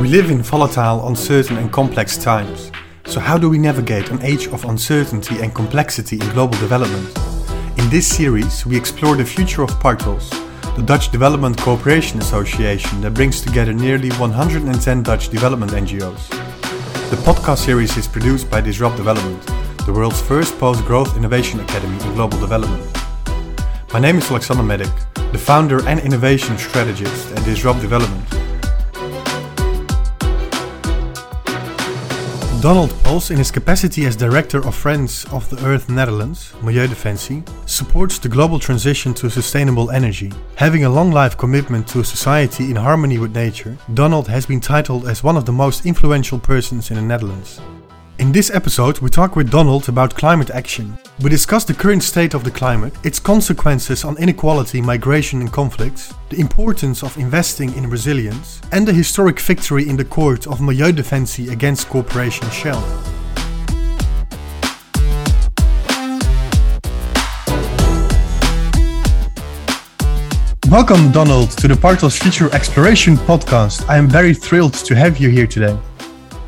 We live in volatile, uncertain, and complex times. So, how do we navigate an age of uncertainty and complexity in global development? In this series, we explore the future of Partos, the Dutch Development Cooperation Association that brings together nearly 110 Dutch development NGOs. The podcast series is produced by Disrupt Development, the world's first post growth innovation academy in global development. My name is Alexander Medic, the founder and innovation strategist at Disrupt Development. Donald Pols, in his capacity as director of Friends of the Earth Netherlands, Milieudefensie, supports the global transition to sustainable energy. Having a long life commitment to a society in harmony with nature, Donald has been titled as one of the most influential persons in the Netherlands. In this episode, we talk with Donald about climate action. We discuss the current state of the climate, its consequences on inequality, migration, and conflicts, the importance of investing in resilience, and the historic victory in the court of Milieudefensie against Corporation Shell. Welcome, Donald, to the Partos Future Exploration podcast. I am very thrilled to have you here today.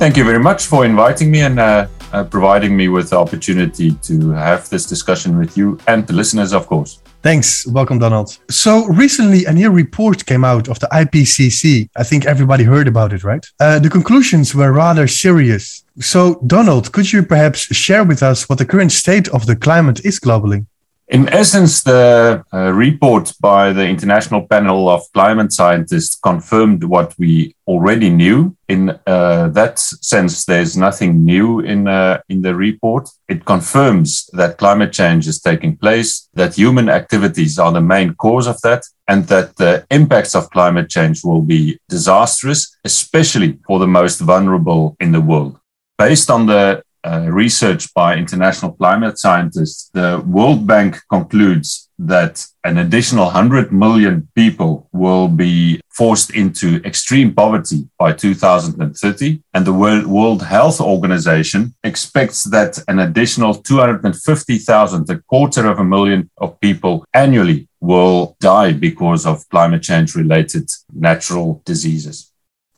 Thank you very much for inviting me and uh, uh, providing me with the opportunity to have this discussion with you and the listeners, of course. Thanks. Welcome, Donald. So, recently, a new report came out of the IPCC. I think everybody heard about it, right? Uh, the conclusions were rather serious. So, Donald, could you perhaps share with us what the current state of the climate is globally? In essence, the uh, report by the International Panel of Climate Scientists confirmed what we already knew. In uh, that sense, there's nothing new in, uh, in the report. It confirms that climate change is taking place, that human activities are the main cause of that, and that the impacts of climate change will be disastrous, especially for the most vulnerable in the world. Based on the uh, research by international climate scientists, the World Bank concludes that an additional 100 million people will be forced into extreme poverty by 2030. And the World, Health Organization expects that an additional 250,000, a quarter of a million of people annually will die because of climate change related natural diseases.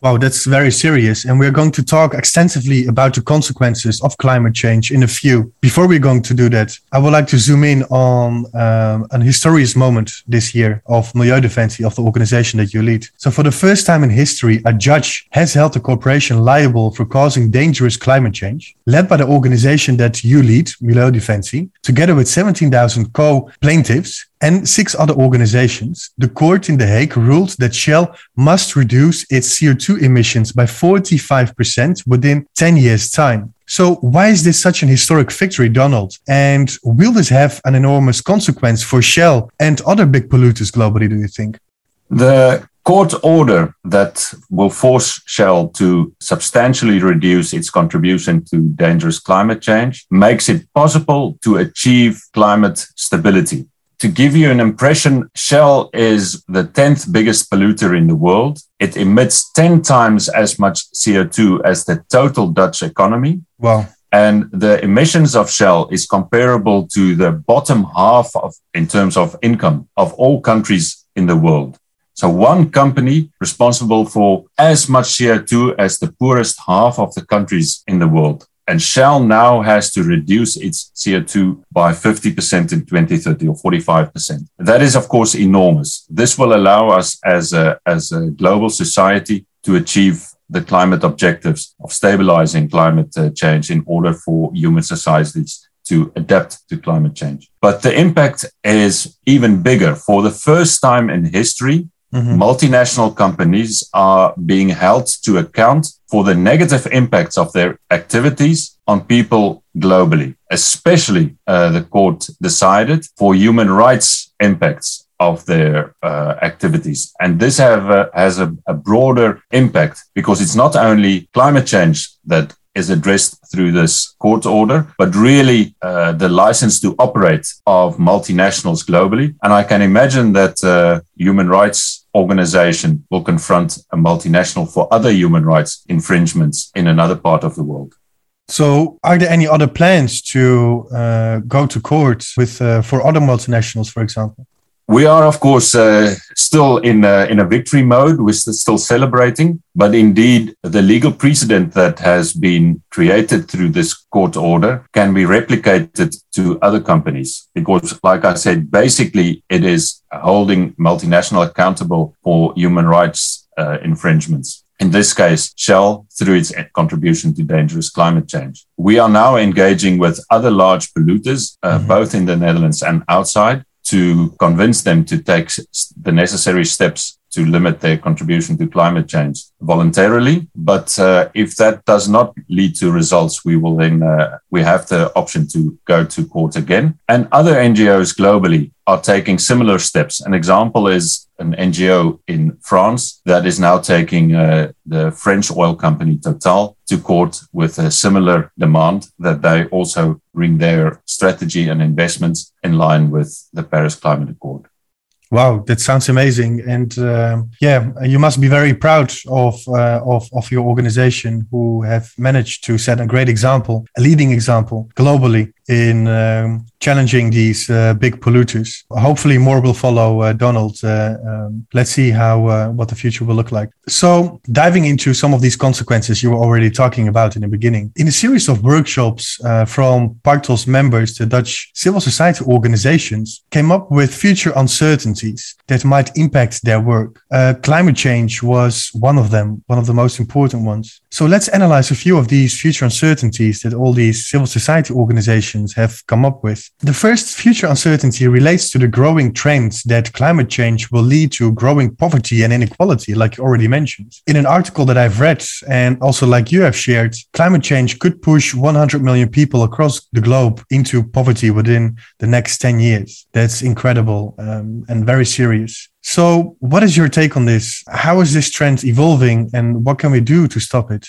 Wow, that's very serious. And we're going to talk extensively about the consequences of climate change in a few. Before we're going to do that, I would like to zoom in on um, an historic moment this year of Milieudefensie, of the organization that you lead. So, for the first time in history, a judge has held a corporation liable for causing dangerous climate change, led by the organization that you lead, Milieudefensie, together with 17,000 co plaintiffs and six other organizations, the court in The Hague ruled that Shell must reduce its CO2 emissions by 45% within 10 years' time. So, why is this such an historic victory, Donald? And will this have an enormous consequence for Shell and other big polluters globally, do you think? The court order that will force Shell to substantially reduce its contribution to dangerous climate change makes it possible to achieve climate stability. To give you an impression, Shell is the 10th biggest polluter in the world. It emits 10 times as much CO2 as the total Dutch economy. Wow. And the emissions of Shell is comparable to the bottom half of, in terms of income of all countries in the world. So one company responsible for as much CO2 as the poorest half of the countries in the world. And Shell now has to reduce its CO2 by 50% in 2030 or 45%. That is, of course, enormous. This will allow us as a, as a global society to achieve the climate objectives of stabilizing climate uh, change in order for human societies to adapt to climate change. But the impact is even bigger. For the first time in history, Mm-hmm. Multinational companies are being held to account for the negative impacts of their activities on people globally, especially uh, the court decided for human rights impacts of their uh, activities. And this have, uh, has a, a broader impact because it's not only climate change that is addressed through this court order, but really uh, the license to operate of multinationals globally. And I can imagine that uh, human rights organization will confront a multinational for other human rights infringements in another part of the world. So, are there any other plans to uh, go to court with uh, for other multinationals, for example? We are, of course, uh, still in a, in a victory mode. We're still celebrating, but indeed, the legal precedent that has been created through this court order can be replicated to other companies because, like I said, basically it is holding multinational accountable for human rights uh, infringements in this case, Shell, through its contribution to dangerous climate change. We are now engaging with other large polluters, uh, mm-hmm. both in the Netherlands and outside, to convince them to take the necessary steps to limit their contribution to climate change voluntarily. But uh, if that does not lead to results, we will then uh, we have the option to go to court again. And other NGOs globally are taking similar steps. An example is an NGO in France that is now taking uh, the French oil company Total to court with a similar demand that they also bring their strategy and investments in line with the Paris Climate Accord. Wow, that sounds amazing, and uh, yeah, you must be very proud of, uh, of of your organization who have managed to set a great example, a leading example globally in um, challenging these uh, big polluters. Hopefully, more will follow. Uh, Donald, uh, um, let's see how uh, what the future will look like. So, diving into some of these consequences you were already talking about in the beginning, in a series of workshops uh, from Partos members, the Dutch civil society organizations came up with future uncertainties that might impact their work. Uh, climate change was one of them, one of the most important ones. So, let's analyze a few of these future uncertainties that all these civil society organizations have come up with. The first future uncertainty relates to the growing trends that climate change will lead to growing poverty and inequality, like you already mentioned. In an article that I've read, and also like you have shared, climate change could push 100 million people across the globe into poverty within the next 10 years. That's incredible um, and very serious. So, what is your take on this? How is this trend evolving, and what can we do to stop it?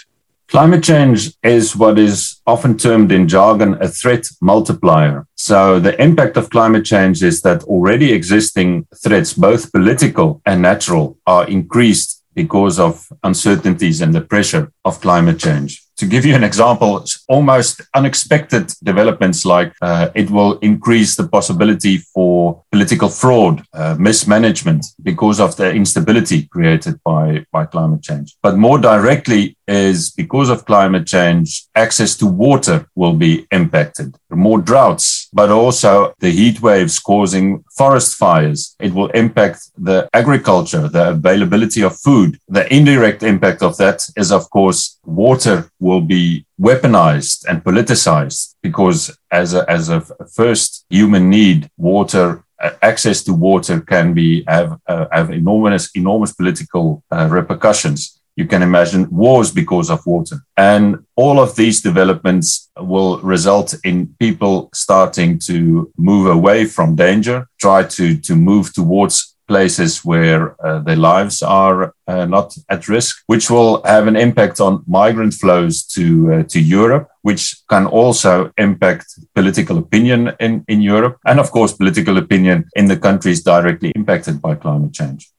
Climate change is what is often termed in jargon a threat multiplier. So, the impact of climate change is that already existing threats, both political and natural, are increased because of uncertainties and the pressure of climate change to give you an example, almost unexpected developments like uh, it will increase the possibility for political fraud, uh, mismanagement because of the instability created by, by climate change. But more directly is because of climate change, access to water will be impacted. More droughts, but also the heat waves causing forest fires. It will impact the agriculture, the availability of food. The indirect impact of that is, of course, water will be weaponized and politicized because as a, as a first human need, water uh, access to water can be have uh, have enormous enormous political uh, repercussions. You can imagine wars because of water, and all of these developments will result in people starting to move away from danger, try to to move towards places where uh, their lives are uh, not at risk, which will have an impact on migrant flows to uh, to Europe, which can also impact political opinion in, in Europe, and of course political opinion in the countries directly impacted by climate change.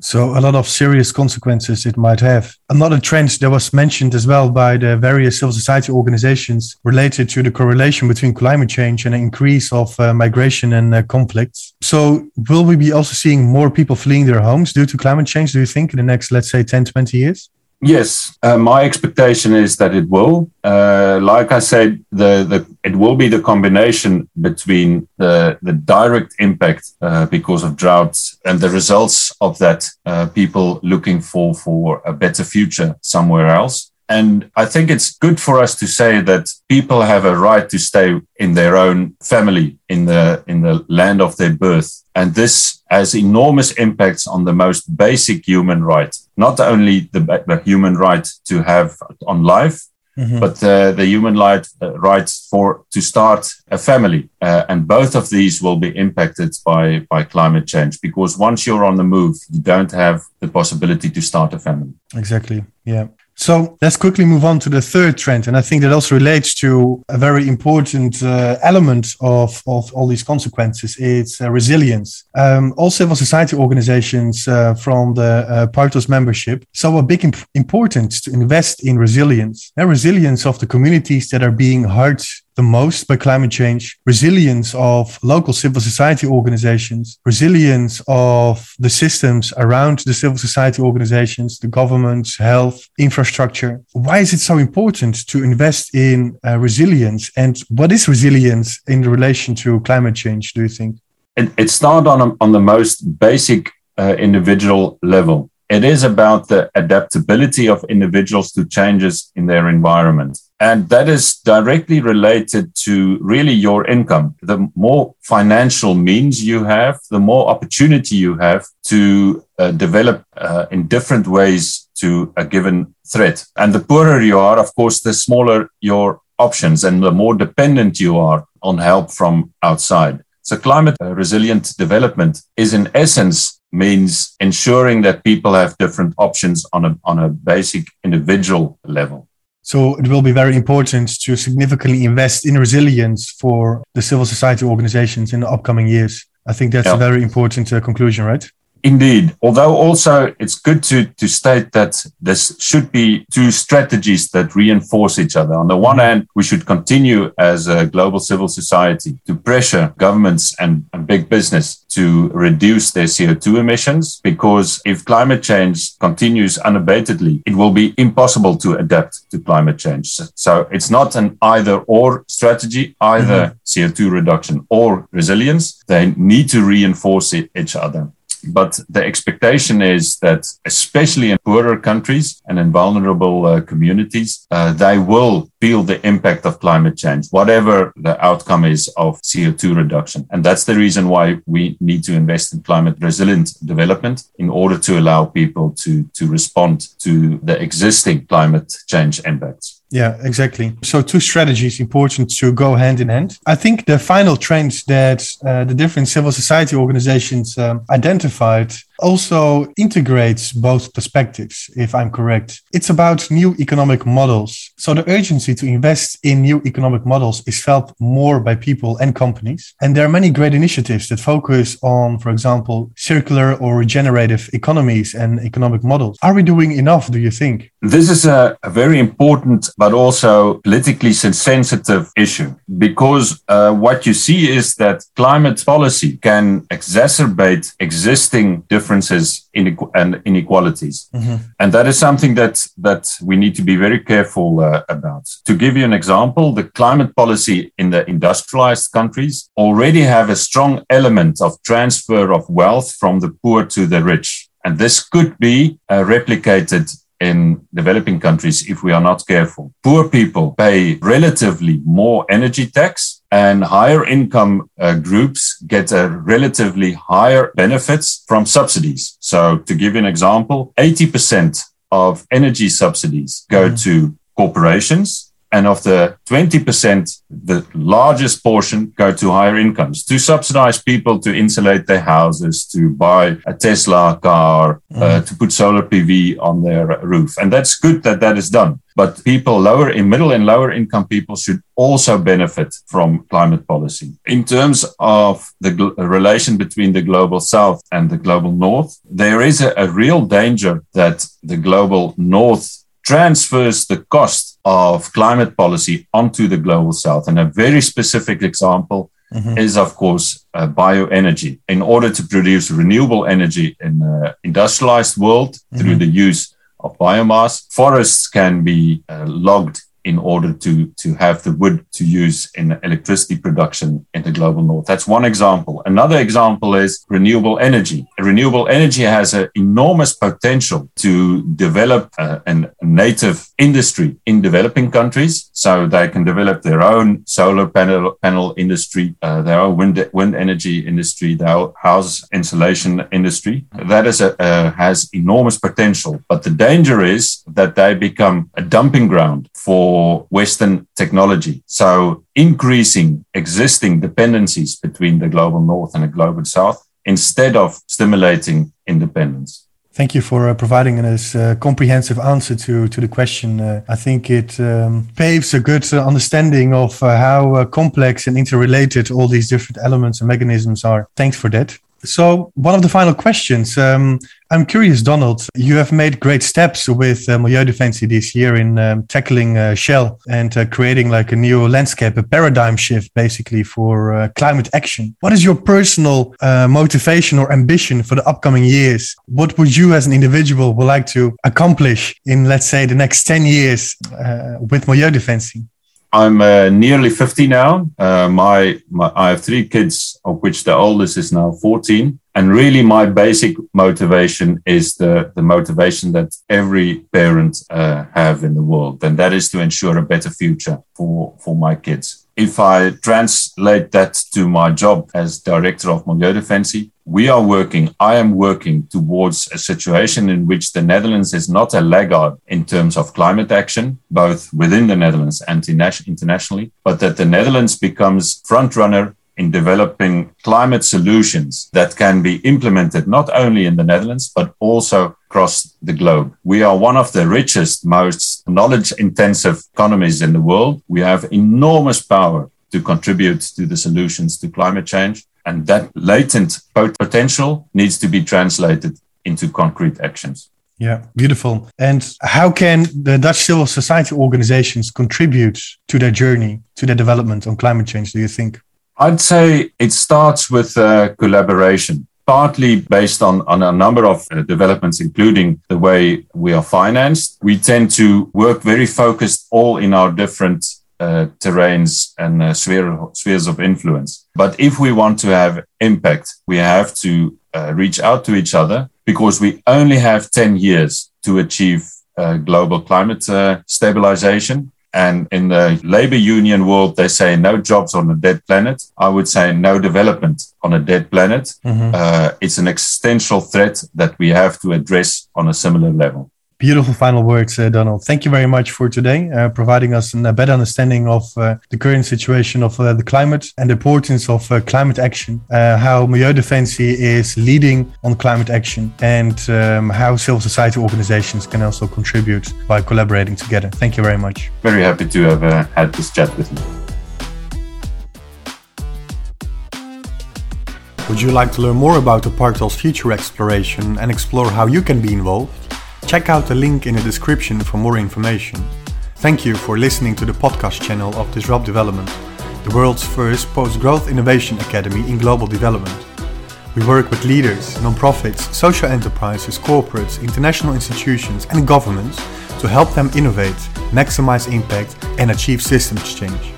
So a lot of serious consequences it might have. Another trend that was mentioned as well by the various civil society organizations related to the correlation between climate change and an increase of uh, migration and uh, conflicts. So will we be also seeing more people fleeing their homes due to climate change, do you think, in the next, let's say, 10, 20 years? Yes, uh, my expectation is that it will. Uh, like I said, the, the it will be the combination between the the direct impact uh, because of droughts and the results of that. Uh, people looking for for a better future somewhere else, and I think it's good for us to say that people have a right to stay in their own family, in the, in the land of their birth. And this has enormous impacts on the most basic human right, not only the, the human right to have on life, Mm-hmm. but uh, the human right, uh, right for to start a family. Uh, and both of these will be impacted by, by climate change because once you're on the move, you don't have the possibility to start a family. Exactly. Yeah. So let's quickly move on to the third trend. And I think that also relates to a very important uh, element of, of all these consequences. It's uh, resilience. Um, all civil society organizations uh, from the uh, Partos membership saw a big imp- importance to invest in resilience. And resilience of the communities that are being hard the most by climate change, resilience of local civil society organizations, resilience of the systems around the civil society organizations, the governments, health, infrastructure. Why is it so important to invest in uh, resilience? And what is resilience in relation to climate change, do you think? It, it started on, a, on the most basic uh, individual level. It is about the adaptability of individuals to changes in their environment. And that is directly related to really your income. The more financial means you have, the more opportunity you have to uh, develop uh, in different ways to a given threat. And the poorer you are, of course, the smaller your options and the more dependent you are on help from outside. So climate uh, resilient development is in essence means ensuring that people have different options on a, on a basic individual level. So it will be very important to significantly invest in resilience for the civil society organizations in the upcoming years. I think that's yeah. a very important uh, conclusion, right? Indeed. Although also it's good to, to state that this should be two strategies that reinforce each other. On the one hand, we should continue as a global civil society to pressure governments and, and big business to reduce their CO2 emissions because if climate change continues unabatedly, it will be impossible to adapt to climate change. So it's not an either or strategy, either mm-hmm. CO2 reduction or resilience. They need to reinforce each other. But the expectation is that, especially in poorer countries and in vulnerable uh, communities, uh, they will feel the impact of climate change, whatever the outcome is of CO2 reduction. And that's the reason why we need to invest in climate resilient development in order to allow people to, to respond to the existing climate change impacts. Yeah, exactly. So two strategies important to go hand in hand. I think the final trends that uh, the different civil society organizations um, identified also integrates both perspectives, if I'm correct. It's about new economic models. So the urgency to invest in new economic models is felt more by people and companies. And there are many great initiatives that focus on, for example, circular or regenerative economies and economic models. Are we doing enough, do you think? This is a, very important, but also politically sensitive issue because uh, what you see is that climate policy can exacerbate existing different differences and inequalities. Mm-hmm. And that is something that, that we need to be very careful uh, about. To give you an example, the climate policy in the industrialized countries already have a strong element of transfer of wealth from the poor to the rich. And this could be uh, replicated in developing countries if we are not careful. Poor people pay relatively more energy tax and higher income uh, groups get a relatively higher benefits from subsidies. So to give you an example, 80% of energy subsidies go mm. to corporations and of the 20%, the largest portion go to higher incomes to subsidize people to insulate their houses, to buy a Tesla car, mm. uh, to put solar PV on their roof. And that's good that that is done. But people lower in middle and lower income people should also benefit from climate policy. In terms of the gl- relation between the global south and the global north, there is a, a real danger that the global north transfers the cost of climate policy onto the global south. And a very specific example mm-hmm. is, of course, uh, bioenergy. In order to produce renewable energy in the industrialized world mm-hmm. through the use of biomass, forests can be uh, logged in order to, to have the wood to use in electricity production in the global north. That's one example. Another example is renewable energy. Renewable energy has an enormous potential to develop uh, a native industry in developing countries. So they can develop their own solar panel, panel industry, uh, their own wind, wind energy industry, their house insulation industry. That is a, uh, has enormous potential. But the danger is that they become a dumping ground for for Western technology. So increasing existing dependencies between the global north and the global south instead of stimulating independence. Thank you for uh, providing this uh, comprehensive answer to, to the question. Uh, I think it um, paves a good uh, understanding of uh, how uh, complex and interrelated all these different elements and mechanisms are. Thanks for that. So, one of the final questions. Um, I'm curious, Donald. You have made great steps with uh, Milieudefensie this year in um, tackling uh, Shell and uh, creating like a new landscape, a paradigm shift, basically for uh, climate action. What is your personal uh, motivation or ambition for the upcoming years? What would you, as an individual, would like to accomplish in, let's say, the next ten years uh, with Milieudefensie? I'm uh, nearly 50 now. Uh, my, my, I have three kids, of which the oldest is now 14. And really, my basic motivation is the, the motivation that every parent uh, have in the world, and that is to ensure a better future for, for my kids. If I translate that to my job as director of Milieudefensie, we are working, I am working towards a situation in which the Netherlands is not a laggard in terms of climate action, both within the Netherlands and internationally, but that the Netherlands becomes front runner in developing climate solutions that can be implemented not only in the Netherlands, but also across the globe. We are one of the richest, most knowledge intensive economies in the world. We have enormous power to contribute to the solutions to climate change. And that latent potential needs to be translated into concrete actions. Yeah, beautiful. And how can the Dutch civil society organizations contribute to their journey, to their development on climate change, do you think? I'd say it starts with uh, collaboration, partly based on, on a number of uh, developments, including the way we are financed. We tend to work very focused all in our different uh, terrains and uh, sphere, spheres of influence. But if we want to have impact, we have to uh, reach out to each other because we only have 10 years to achieve uh, global climate uh, stabilization. And in the labor union world, they say no jobs on a dead planet. I would say no development on a dead planet. Mm-hmm. Uh, it's an existential threat that we have to address on a similar level. Beautiful final words, uh, Donald. Thank you very much for today, uh, providing us a better understanding of uh, the current situation of uh, the climate and the importance of uh, climate action, uh, how Milieudefensie is leading on climate action, and um, how civil society organizations can also contribute by collaborating together. Thank you very much. Very happy to have had this chat with you. Would you like to learn more about the Partos future exploration and explore how you can be involved? Check out the link in the description for more information. Thank you for listening to the podcast channel of Disrupt Development, the world's first post growth innovation academy in global development. We work with leaders, non-profits, social enterprises, corporates, international institutions, and governments to help them innovate, maximize impact, and achieve systems change.